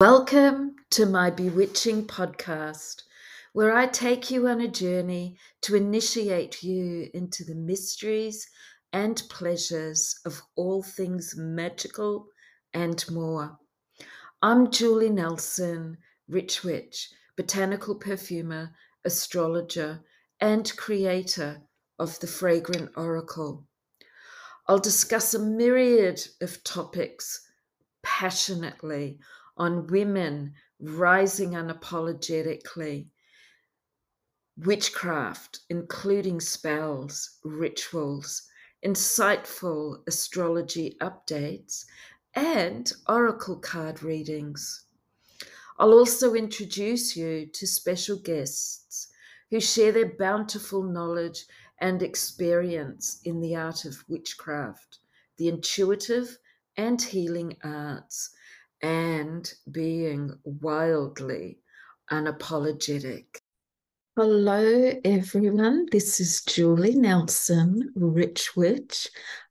Welcome to my bewitching podcast, where I take you on a journey to initiate you into the mysteries and pleasures of all things magical and more. I'm Julie Nelson, Rich Witch, botanical perfumer, astrologer, and creator of the Fragrant Oracle. I'll discuss a myriad of topics passionately on women rising unapologetically, witchcraft, including spells, rituals, insightful astrology updates, and oracle card readings. I'll also introduce you to special guests who share their bountiful knowledge and experience in the art of witchcraft, the intuitive and healing arts, and being wildly unapologetic. Hello, everyone. This is Julie Nelson, Rich Witch,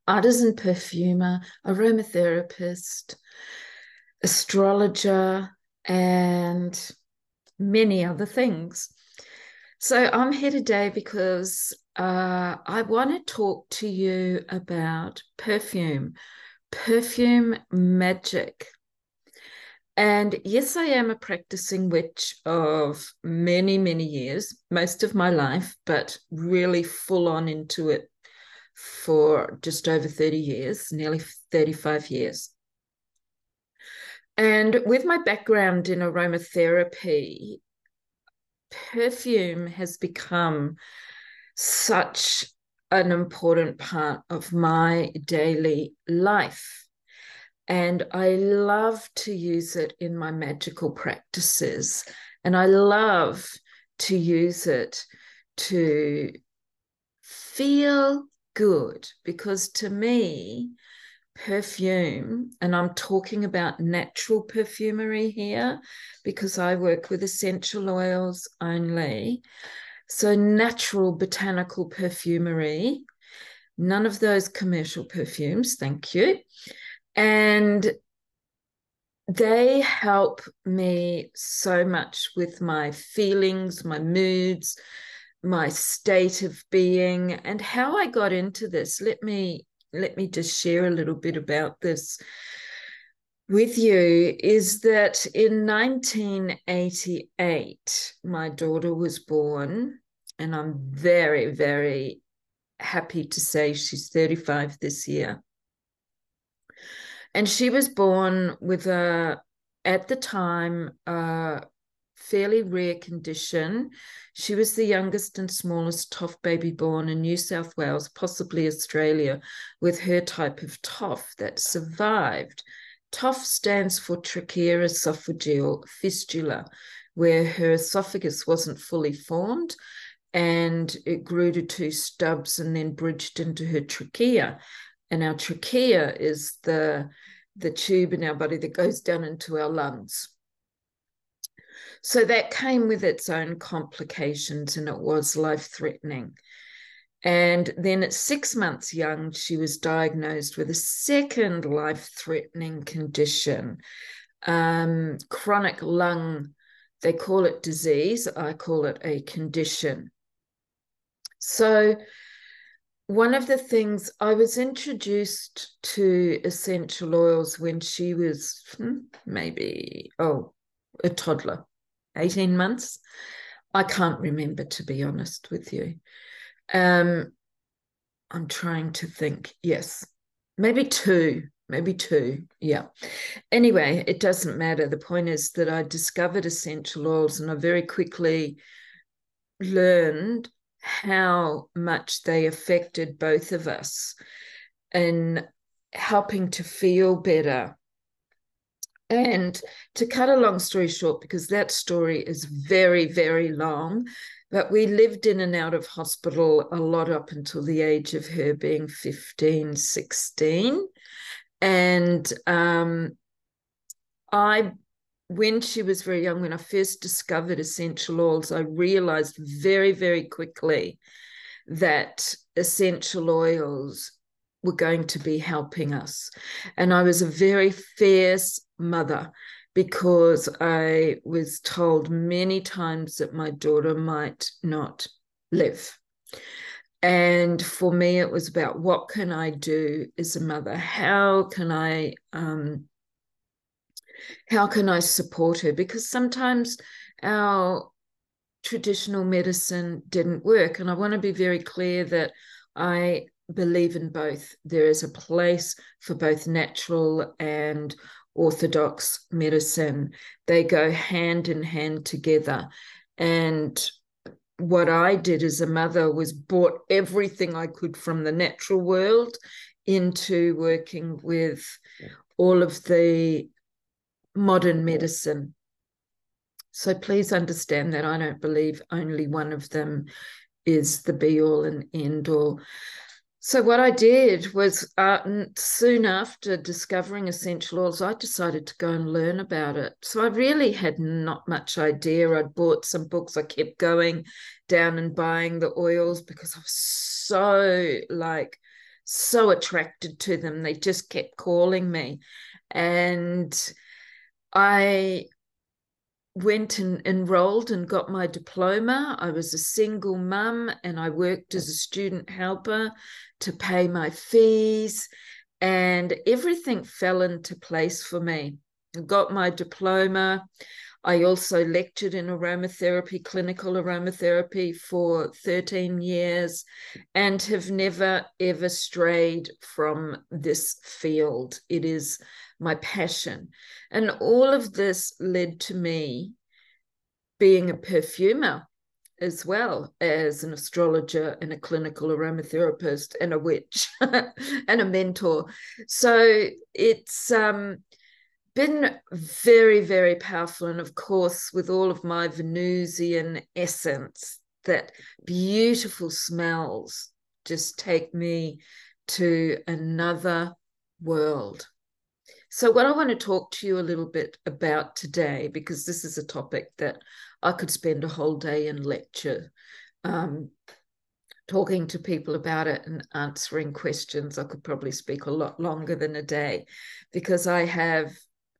artisan perfumer, aromatherapist, astrologer, and many other things. So, I'm here today because uh, I want to talk to you about perfume, perfume magic. And yes, I am a practicing witch of many, many years, most of my life, but really full on into it for just over 30 years, nearly 35 years. And with my background in aromatherapy, perfume has become such an important part of my daily life. And I love to use it in my magical practices. And I love to use it to feel good because to me, perfume, and I'm talking about natural perfumery here because I work with essential oils only. So, natural botanical perfumery, none of those commercial perfumes, thank you. And they help me so much with my feelings, my moods, my state of being, and how I got into this. Let me let me just share a little bit about this with you is that in 1988 my daughter was born and I'm very very happy to say she's 35 this year and she was born with a, at the time, a fairly rare condition. She was the youngest and smallest TOF baby born in New South Wales, possibly Australia, with her type of TOF that survived. TOF stands for trachea tracheoesophageal fistula, where her esophagus wasn't fully formed and it grew to two stubs and then bridged into her trachea and our trachea is the the tube in our body that goes down into our lungs. So that came with its own complications and it was life threatening. And then at six months young, she was diagnosed with a second life threatening condition, um, chronic lung. They call it disease. I call it a condition. So one of the things I was introduced to essential oils when she was hmm, maybe, oh, a toddler, 18 months. I can't remember, to be honest with you. Um, I'm trying to think. Yes, maybe two, maybe two. Yeah. Anyway, it doesn't matter. The point is that I discovered essential oils and I very quickly learned how much they affected both of us in helping to feel better. And to cut a long story short, because that story is very, very long, but we lived in and out of hospital a lot up until the age of her being 15, 16. And um, I when she was very young, when I first discovered essential oils, I realized very, very quickly that essential oils were going to be helping us. And I was a very fierce mother because I was told many times that my daughter might not live. And for me, it was about what can I do as a mother? How can I um, how can I support her? Because sometimes our traditional medicine didn't work. And I want to be very clear that I believe in both. There is a place for both natural and orthodox medicine. They go hand in hand together. And what I did as a mother was brought everything I could from the natural world into working with all of the modern medicine. So please understand that I don't believe only one of them is the be all and end all. So what I did was uh, soon after discovering essential oils, I decided to go and learn about it. So I really had not much idea. I'd bought some books. I kept going down and buying the oils because I was so like so attracted to them. They just kept calling me, and I went and enrolled and got my diploma. I was a single mum and I worked as a student helper to pay my fees, and everything fell into place for me. I got my diploma. I also lectured in aromatherapy, clinical aromatherapy for 13 years, and have never ever strayed from this field. It is my passion. And all of this led to me being a perfumer as well as an astrologer and a clinical aromatherapist and a witch and a mentor. So it's um, been very, very powerful. And of course, with all of my Venusian essence, that beautiful smells just take me to another world. So, what I want to talk to you a little bit about today, because this is a topic that I could spend a whole day in lecture um, talking to people about it and answering questions. I could probably speak a lot longer than a day because I have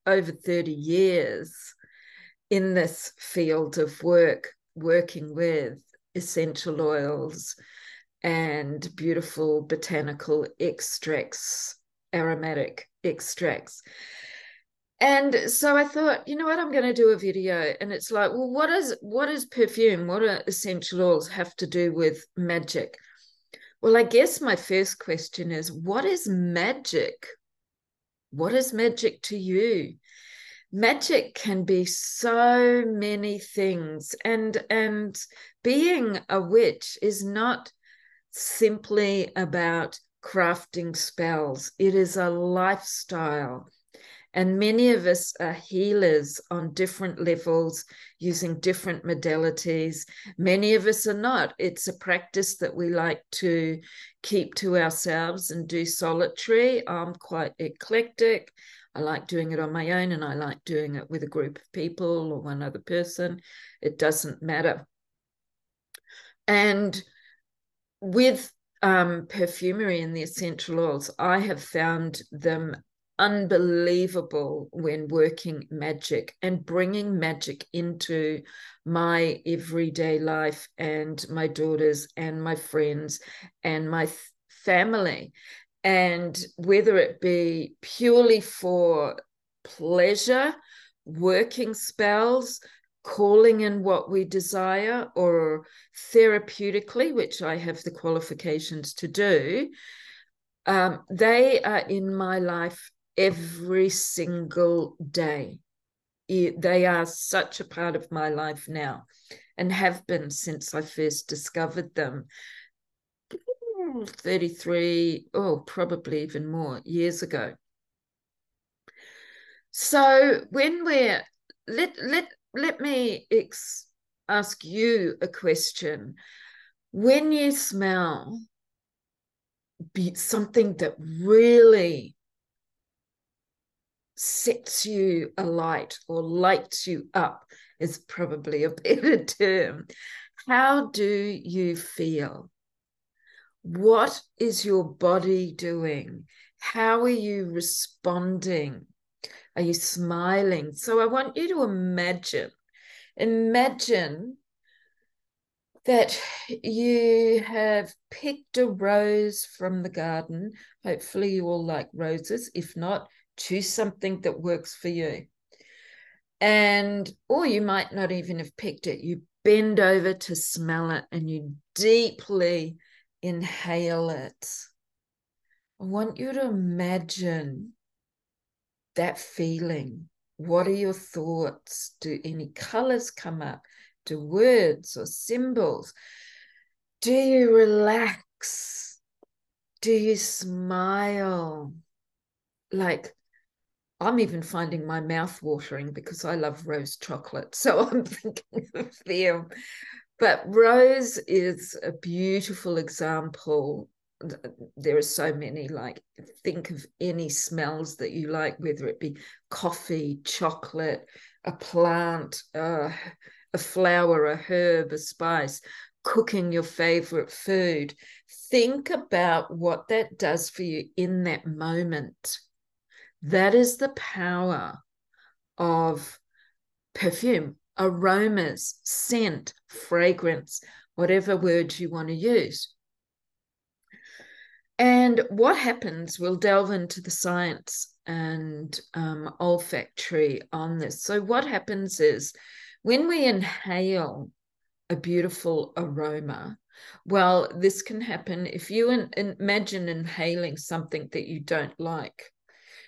over 30 years in this field of work, working with essential oils and beautiful botanical extracts, aromatic extracts. And so I thought, you know what, I'm going to do a video. And it's like, well, what is what is perfume? What do essential oils have to do with magic? Well, I guess my first question is, what is magic? What is magic to you? Magic can be so many things. And and being a witch is not simply about crafting spells. It is a lifestyle. And many of us are healers on different levels using different modalities. Many of us are not. It's a practice that we like to keep to ourselves and do solitary. I'm quite eclectic. I like doing it on my own and I like doing it with a group of people or one other person. It doesn't matter. And with um, perfumery and the essential oils, I have found them unbelievable when working magic and bringing magic into my everyday life and my daughters and my friends and my family. And whether it be purely for pleasure, working spells, calling in what we desire, or therapeutically, which I have the qualifications to do, um, they are in my life every single day. They are such a part of my life now and have been since I first discovered them. 33, oh, probably even more years ago. So when we're let let let me ex- ask you a question. When you smell be something that really sets you alight or lights you up is probably a better term. How do you feel? What is your body doing? How are you responding Are you smiling? So I want you to imagine, imagine that you have picked a rose from the garden. Hopefully, you all like roses. If not, choose something that works for you. And, or you might not even have picked it. You bend over to smell it and you deeply inhale it. I want you to imagine that feeling. What are your thoughts? Do any colors come up? Do words or symbols? Do you relax? Do you smile? Like, I'm even finding my mouth watering because I love rose chocolate. So I'm thinking of them. But rose is a beautiful example there are so many like think of any smells that you like whether it be coffee chocolate a plant uh, a flower a herb a spice cooking your favorite food think about what that does for you in that moment that is the power of perfume aromas scent fragrance whatever words you want to use and what happens, we'll delve into the science and um, olfactory on this. So, what happens is when we inhale a beautiful aroma, well, this can happen if you in, imagine inhaling something that you don't like.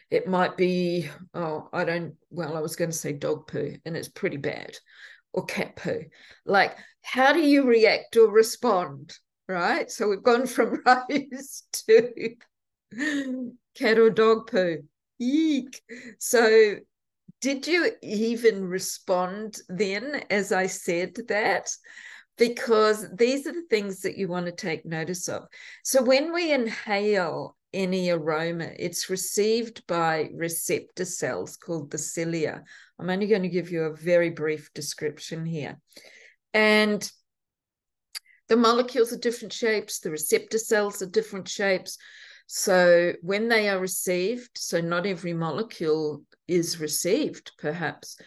It might be, oh, I don't, well, I was going to say dog poo, and it's pretty bad, or cat poo. Like, how do you react or respond? right? So we've gone from rose to cat or dog poo. Eek. So did you even respond then as I said that? Because these are the things that you want to take notice of. So when we inhale any aroma, it's received by receptor cells called the cilia. I'm only going to give you a very brief description here. And the molecules are different shapes, the receptor cells are different shapes. So when they are received, so not every molecule is received, perhaps,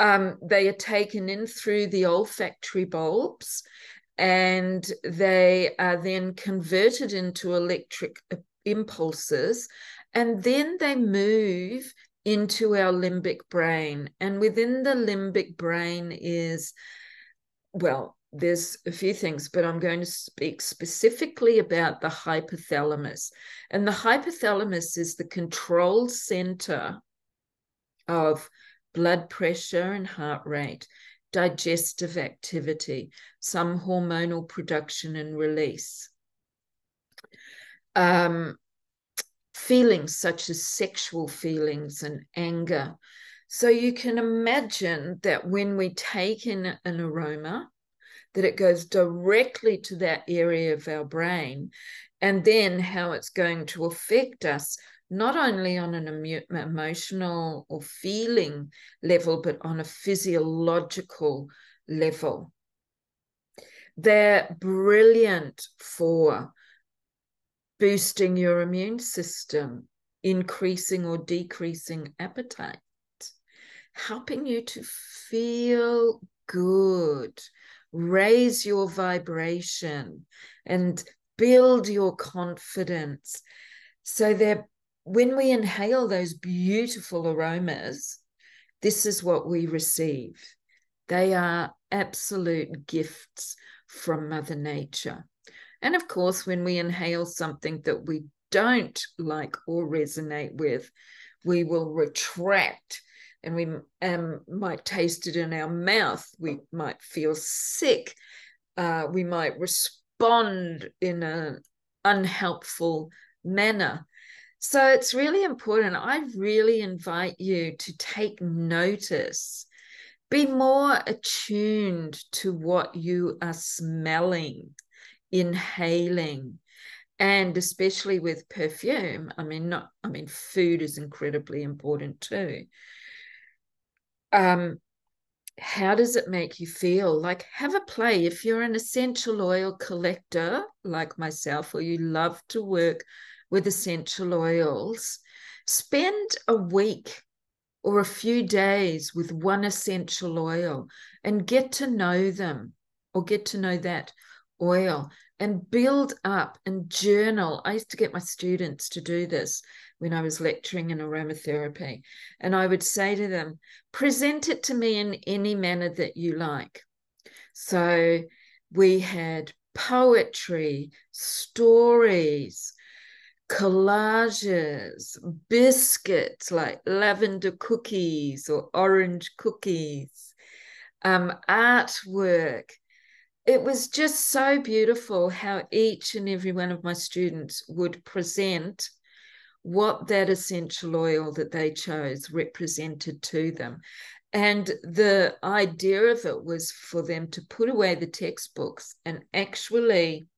um, they are taken in through the olfactory bulbs and they are then converted into electric impulses and then they move into our limbic brain and within the limbic brain is well there's a few things, but I'm going to speak specifically about the hypothalamus. And the hypothalamus is the control center of blood pressure and heart rate, digestive activity, some hormonal production and release. Um, feelings such as sexual feelings and anger. So you can imagine that when we take in an aroma, that it goes directly to that area of our brain, and then how it's going to affect us, not only on an emotional or feeling level, but on a physiological level. They're brilliant for boosting your immune system, increasing or decreasing appetite, helping you to feel good, raise your vibration and build your confidence so that when we inhale those beautiful aromas, this is what we receive. They are absolute gifts from Mother Nature. And of course, when we inhale something that we don't like or resonate with, we will retract and we um, might taste it in our mouth. We might feel sick. Uh, we might respond in an unhelpful manner. So it's really important. I really invite you to take notice, be more attuned to what you are smelling, inhaling, and especially with perfume. I mean, not, I mean, food is incredibly important too um, how does it make you feel? Like, have a play. If you're an essential oil collector like myself, or you love to work with essential oils, spend a week or a few days with one essential oil and get to know them or get to know that oil and build up and journal. I used to get my students to do this when I was lecturing in aromatherapy. And I would say to them, present it to me in any manner that you like. So we had poetry, stories, collages, biscuits like lavender cookies or orange cookies, um, artwork. It was just so beautiful how each and every one of my students would present what that essential oil that they chose represented to them. And the idea of it was for them to put away the textbooks and actually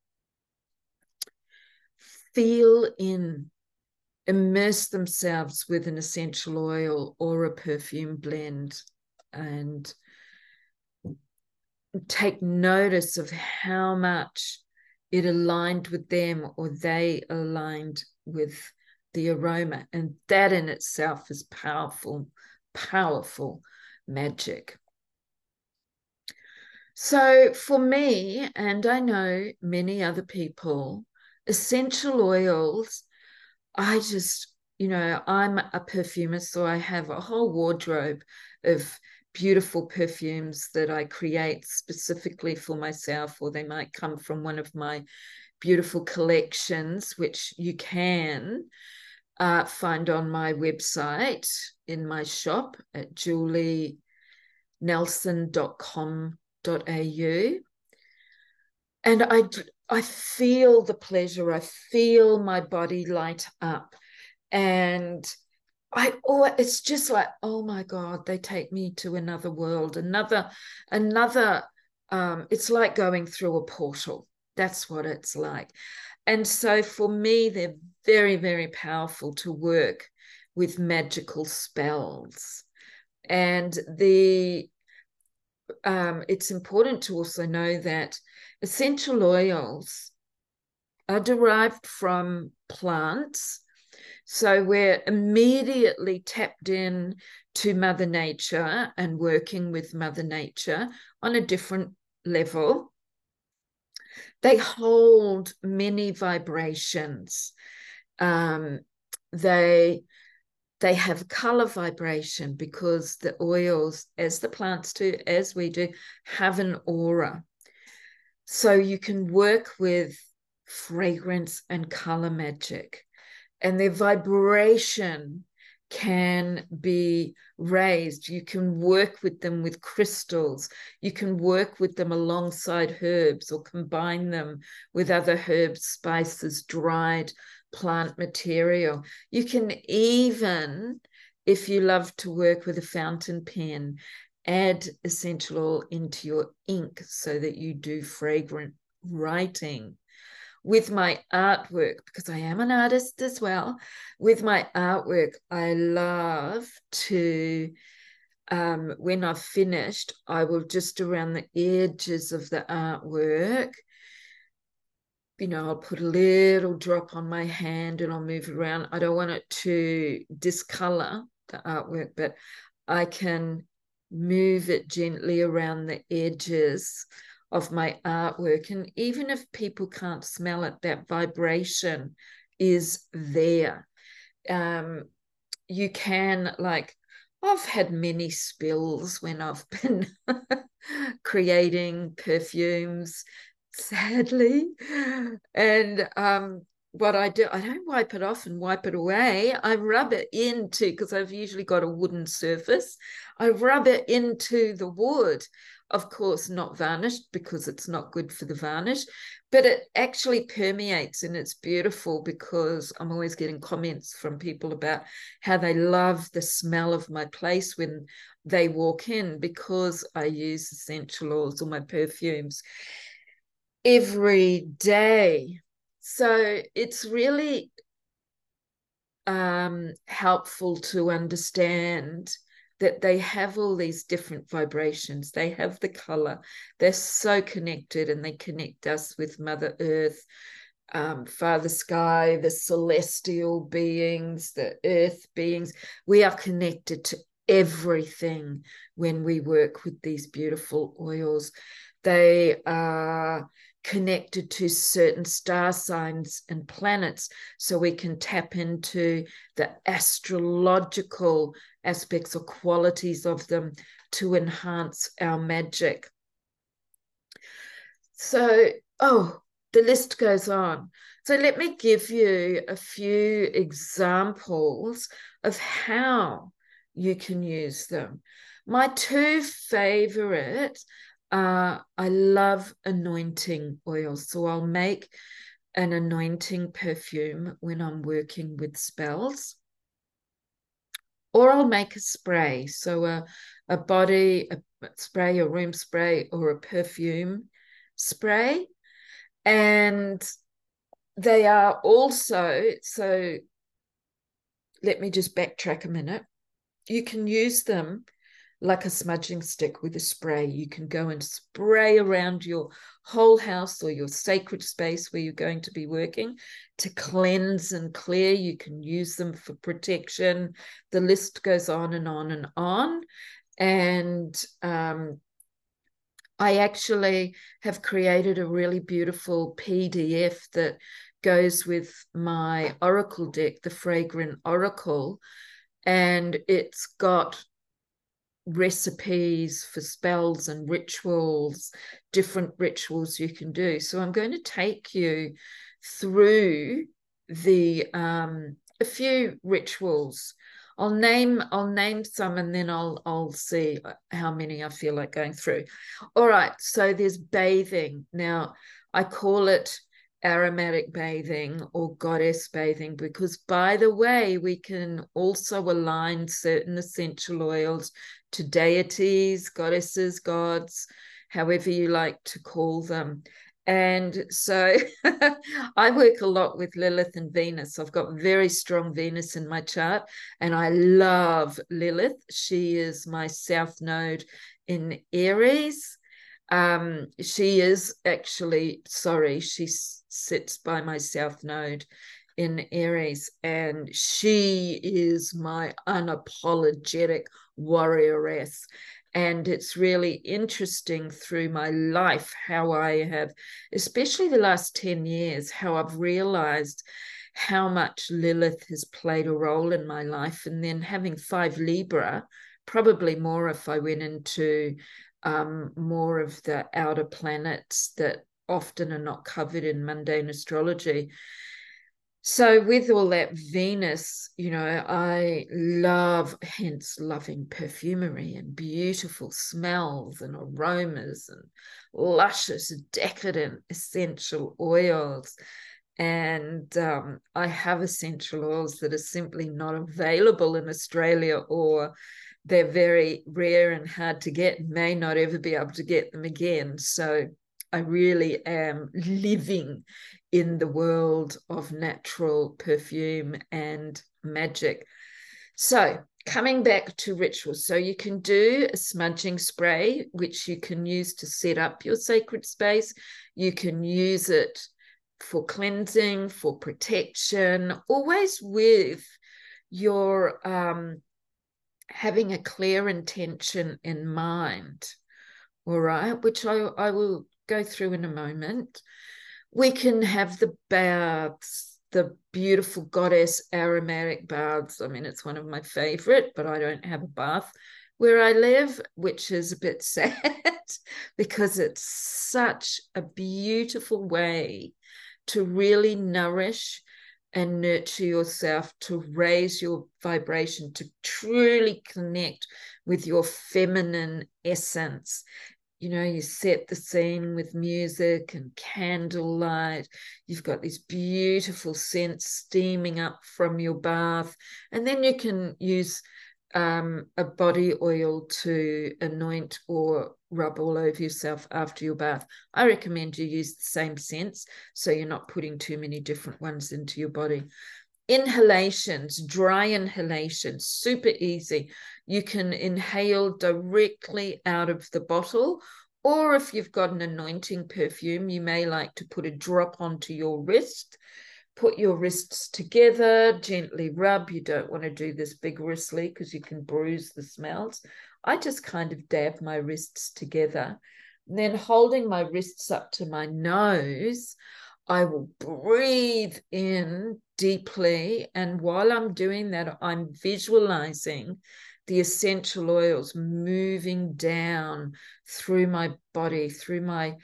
feel in, immerse themselves with an essential oil or a perfume blend and take notice of how much it aligned with them or they aligned with the aroma. And that in itself is powerful, powerful magic. So for me, and I know many other people, essential oils, I just, you know, I'm a perfumer, so I have a whole wardrobe of beautiful perfumes that I create specifically for myself, or they might come from one of my beautiful collections, which you can uh, find on my website in my shop at julienelson.com.au. And I, I feel the pleasure. I feel my body light up. And I oh, it's just like, oh my God, they take me to another world, another, another. Um, it's like going through a portal. That's what it's like. And so for me, they're very, very powerful to work with magical spells. And the um, it's important to also know that essential oils are derived from plants. So we're immediately tapped in to Mother Nature and working with Mother Nature on a different level. They hold many vibrations. Um, they they have color vibration because the oils, as the plants do, as we do, have an aura. So you can work with fragrance and color magic, and their vibration can be raised. You can work with them with crystals. You can work with them alongside herbs or combine them with other herbs, spices, dried plant material. You can even, if you love to work with a fountain pen, add essential oil into your ink so that you do fragrant writing with my artwork, because I am an artist as well, with my artwork, I love to, um, when I've finished, I will just around the edges of the artwork, you know, I'll put a little drop on my hand and I'll move around. I don't want it to discolor the artwork, but I can move it gently around the edges of my artwork. And even if people can't smell it, that vibration is there. Um, you can, like, I've had many spills when I've been creating perfumes, sadly. And um, what I do, I don't wipe it off and wipe it away. I rub it into, because I've usually got a wooden surface, I rub it into the wood of course not varnished because it's not good for the varnish but it actually permeates and it's beautiful because i'm always getting comments from people about how they love the smell of my place when they walk in because i use essential oils or my perfumes every day. So it's really um, helpful to understand that they have all these different vibrations. They have the color. They're so connected and they connect us with Mother Earth, um, Father Sky, the celestial beings, the earth beings. We are connected to everything when we work with these beautiful oils. They are connected to certain star signs and planets so we can tap into the astrological aspects or qualities of them to enhance our magic. So, oh, the list goes on. So, let me give you a few examples of how you can use them. My two favorite uh, I love anointing oils. So I'll make an anointing perfume when I'm working with spells. Or I'll make a spray. So a, a body a spray, a room spray, or a perfume spray. And they are also, so let me just backtrack a minute. You can use them like a smudging stick with a spray. You can go and spray around your whole house or your sacred space where you're going to be working to cleanse and clear. You can use them for protection. The list goes on and on and on. And um, I actually have created a really beautiful PDF that goes with my Oracle deck, the Fragrant Oracle. And it's got recipes for spells and rituals, different rituals you can do. So I'm going to take you through the um, a few rituals. I'll name I'll name some and then I'll I'll see how many I feel like going through. All right, so there's bathing. Now I call it aromatic bathing or goddess bathing because by the way we can also align certain essential oils to deities goddesses gods however you like to call them and so I work a lot with Lilith and Venus. I've got very strong Venus in my chart, and I love Lilith. She is my south node in Aries. Um, she is actually, sorry, she sits by my south node in Aries, and she is my unapologetic warrioress. And it's really interesting through my life how I have, especially the last 10 years, how I've realized how much Lilith has played a role in my life. And then having five Libra, probably more if I went into um, more of the outer planets that often are not covered in mundane astrology. So, with all that Venus, you know, I love, hence loving perfumery and beautiful smells and aromas and luscious, decadent essential oils. And um, I have essential oils that are simply not available in Australia or they're very rare and hard to get, may not ever be able to get them again. So, I really am living in the world of natural perfume and magic. So, coming back to rituals, so you can do a smudging spray, which you can use to set up your sacred space. You can use it for cleansing, for protection, always with your um, having a clear intention in mind. All right, which I, I will go through in a moment. We can have the baths, the beautiful goddess aromatic baths. I mean, it's one of my favorite, but I don't have a bath where I live, which is a bit sad because it's such a beautiful way to really nourish and nurture yourself, to raise your vibration, to truly connect with your feminine essence you know, you set the scene with music and candlelight. You've got this beautiful scent steaming up from your bath. And then you can use um, a body oil to anoint or rub all over yourself after your bath. I recommend you use the same scents so you're not putting too many different ones into your body. Inhalations, dry inhalations, super easy you can inhale directly out of the bottle. Or if you've got an anointing perfume, you may like to put a drop onto your wrist put your wrists together, gently rub. You don't want to do this vigorously because you can bruise the smells. I just kind of dab my wrists together. And then holding my wrists up to my nose, I will breathe in deeply. And while I'm doing that, I'm visualizing the essential oils moving down through my body, through my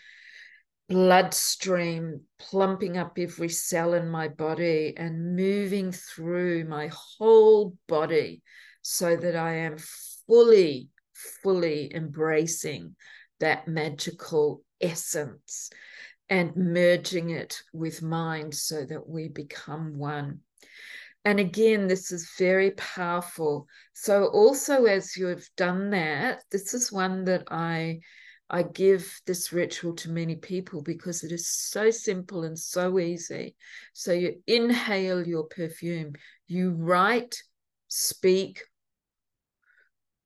bloodstream, plumping up every cell in my body and moving through my whole body so that I am fully, fully embracing that magical essence and merging it with mind so that we become one. And again, this is very powerful. So, also, as you have done that, this is one that I. I give this ritual to many people because it is so simple and so easy. So you inhale your perfume, you write, speak,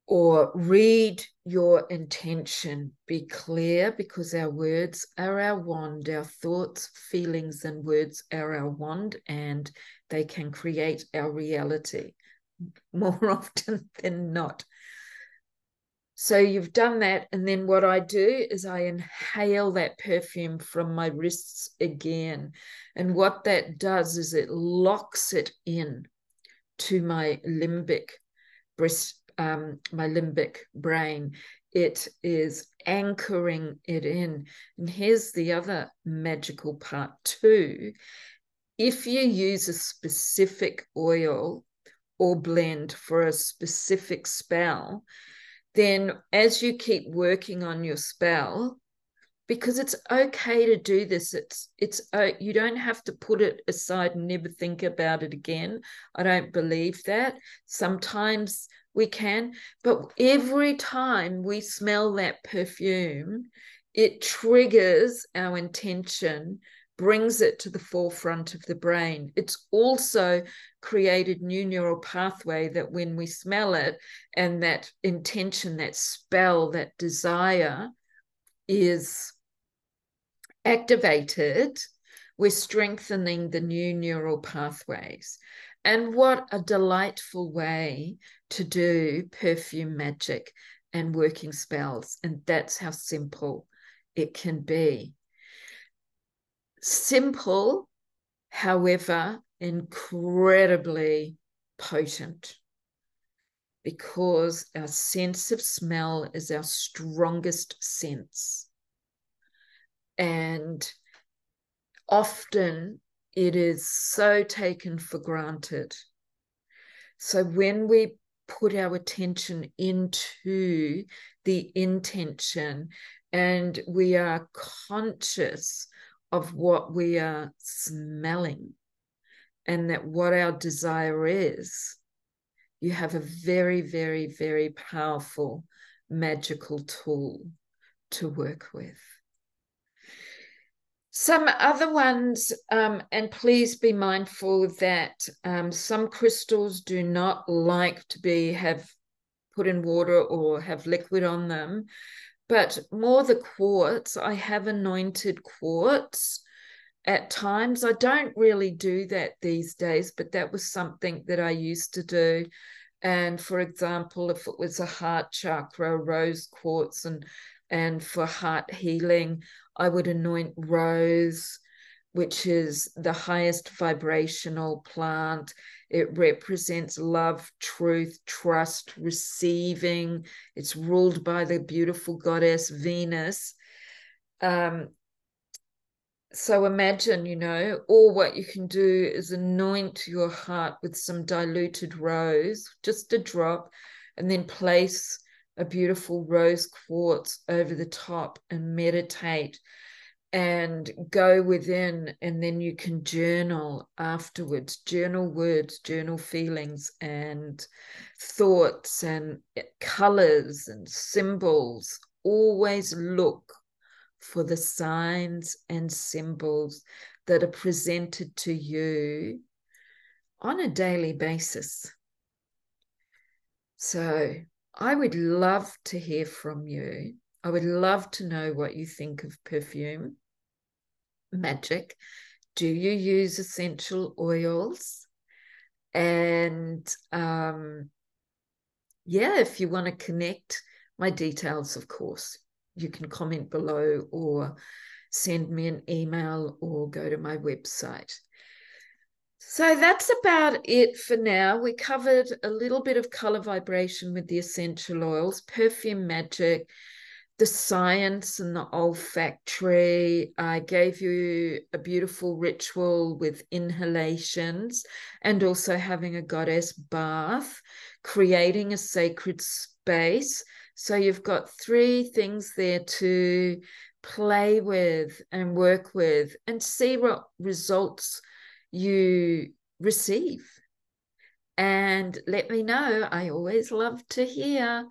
or read your intention. Be clear because our words are our wand, our thoughts, feelings, and words are our wand, and they can create our reality more often than not. So you've done that. And then what I do is I inhale that perfume from my wrists again. And what that does is it locks it in to my limbic breast um, my limbic brain. It is anchoring it in. And here's the other magical part, too. If you use a specific oil or blend for a specific spell, then as you keep working on your spell, because it's okay to do this it's it's uh, you don't have to put it aside and never think about it again i don't believe that sometimes we can. But every time we smell that perfume, it triggers our intention, brings it to the forefront of the brain. It's also created new neural pathway that when we smell it and that intention, that spell, that desire is activated, we're strengthening the new neural pathways. And what a delightful way to do perfume magic and working spells. And that's how simple it can be. Simple, however, incredibly potent because our sense of smell is our strongest sense. And often it is so taken for granted. So when we put our attention into the intention and we are conscious of what we are smelling and that what our desire is, you have a very, very, very powerful magical tool to work with. Some other ones, um, and please be mindful that um, some crystals do not like to be have put in water or have liquid on them, but more the quartz. I have anointed quartz at times. I don't really do that these days, but that was something that I used to do. And for example, if it was a heart chakra, rose quartz, and and for heart healing, I would anoint rose, which is the highest vibrational plant. It represents love, truth, trust, receiving. It's ruled by the beautiful goddess Venus. Um, so imagine, you know, or what you can do is anoint your heart with some diluted rose, just a drop, and then place a beautiful rose quartz over the top and meditate and go within and then you can journal afterwards journal words journal feelings and thoughts and eh, colors and symbols always look for the signs and symbols that are presented to you on a daily basis so I would love to hear from you. I would love to know what you think of perfume magic. do you use essential oils? And um, yeah, if you want to connect, my details, of course, you can comment below or send me an email or go to my website. So that's about it for now. We covered a little bit of color vibration with the essential oils, perfume magic, the science and the olfactory. I gave you a beautiful ritual with inhalations and also having a goddess bath, creating a sacred space. So you've got three things there to play with and work with and see what results you receive. And let me know. I always love to hear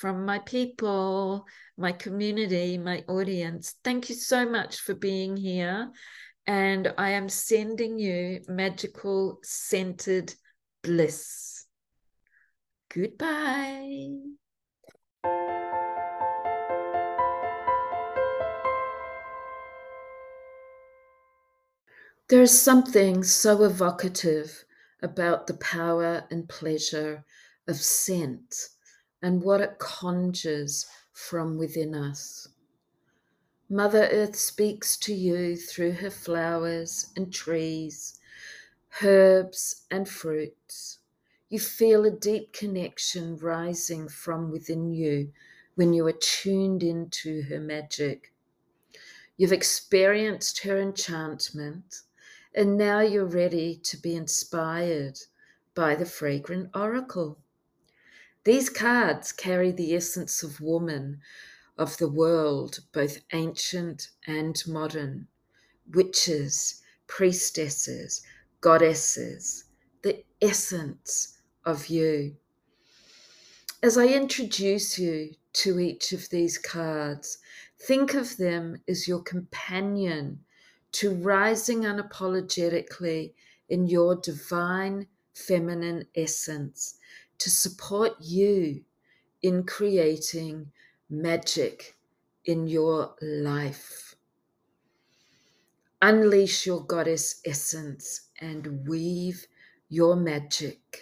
from my people, my community, my audience. Thank you so much for being here. And I am sending you magical scented bliss. Goodbye. There is something so evocative about the power and pleasure of scent and what it conjures from within us. Mother Earth speaks to you through her flowers and trees, herbs and fruits. You feel a deep connection rising from within you when you are tuned into her magic. You've experienced her enchantment and now you're ready to be inspired by the fragrant oracle. These cards carry the essence of woman, of the world, both ancient and modern, witches, priestesses, goddesses, the essence of you. As I introduce you to each of these cards, think of them as your companion to rising unapologetically in your divine feminine essence to support you in creating magic in your life. Unleash your goddess essence and weave your magic.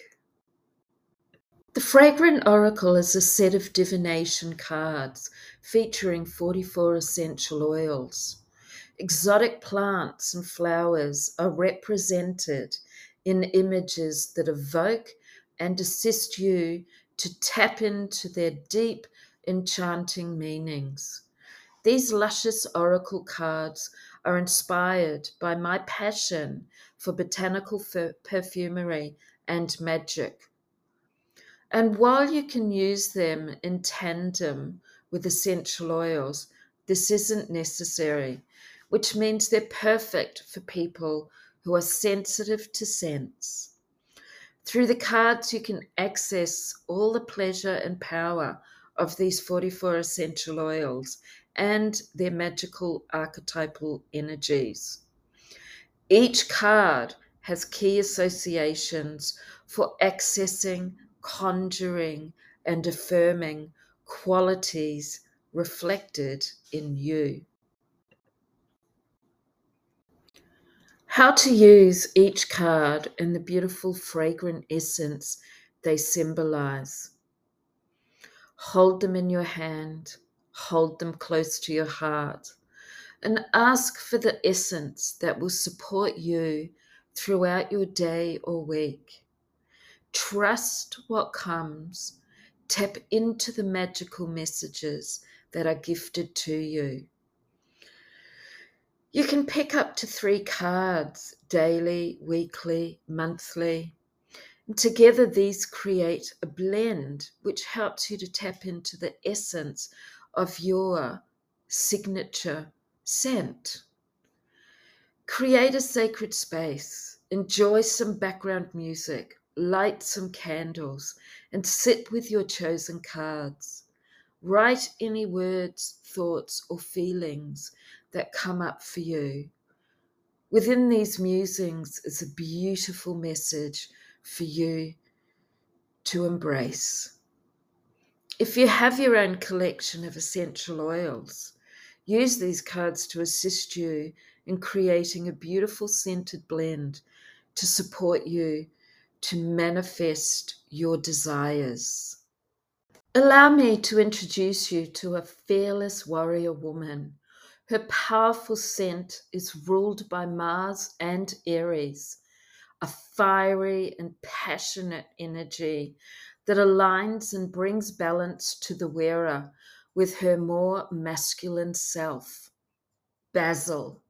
The Fragrant Oracle is a set of divination cards featuring 44 essential oils. Exotic plants and flowers are represented in images that evoke and assist you to tap into their deep, enchanting meanings. These luscious oracle cards are inspired by my passion for botanical perfumery and magic. And while you can use them in tandem with essential oils, this isn't necessary which means they're perfect for people who are sensitive to scents. Through the cards, you can access all the pleasure and power of these 44 essential oils and their magical archetypal energies. Each card has key associations for accessing, conjuring, and affirming qualities reflected in you. How to use each card and the beautiful fragrant essence they symbolize. Hold them in your hand, hold them close to your heart, and ask for the essence that will support you throughout your day or week. Trust what comes, tap into the magical messages that are gifted to you. You can pick up to three cards daily, weekly, monthly. And together, these create a blend which helps you to tap into the essence of your signature scent. Create a sacred space, enjoy some background music, light some candles, and sit with your chosen cards. Write any words, thoughts, or feelings that come up for you. Within these musings is a beautiful message for you to embrace. If you have your own collection of essential oils, use these cards to assist you in creating a beautiful scented blend to support you to manifest your desires. Allow me to introduce you to a fearless warrior woman. Her powerful scent is ruled by Mars and Aries, a fiery and passionate energy that aligns and brings balance to the wearer with her more masculine self. Basil.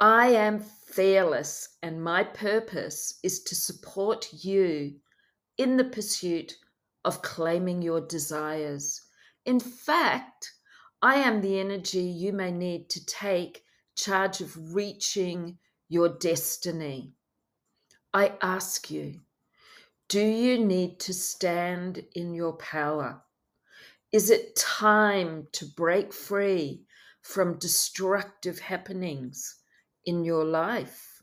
I am fearless, and my purpose is to support you in the pursuit of claiming your desires. In fact, I am the energy you may need to take charge of reaching your destiny. I ask you, do you need to stand in your power? Is it time to break free from destructive happenings in your life?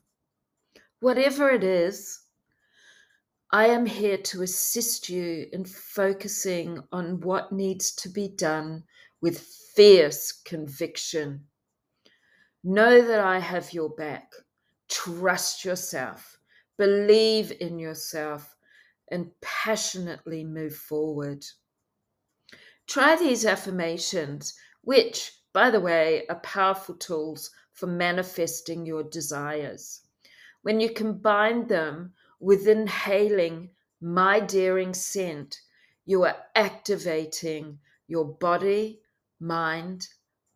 Whatever it is, I am here to assist you in focusing on what needs to be done with fierce conviction. Know that I have your back. Trust yourself, believe in yourself, and passionately move forward. Try these affirmations, which, by the way, are powerful tools for manifesting your desires. When you combine them with inhaling my daring scent, you are activating your body, mind,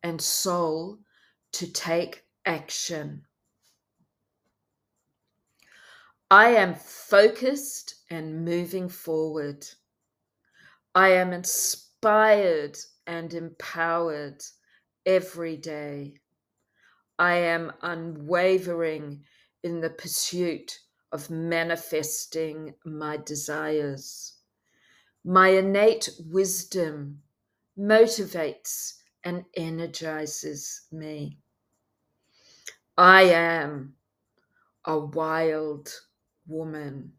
and soul to take action. I am focused and moving forward. I am inspired and empowered every day. I am unwavering in the pursuit of manifesting my desires. My innate wisdom motivates and energizes me. I am a wild woman.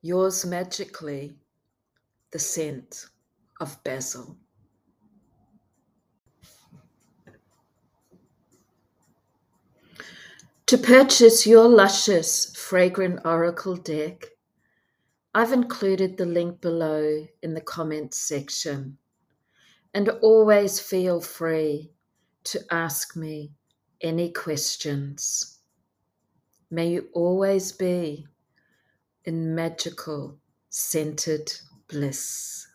Yours magically, the scent of basil. To purchase your luscious, fragrant oracle deck, I've included the link below in the comments section. And always feel free to ask me any questions. May you always be in magical, scented bliss.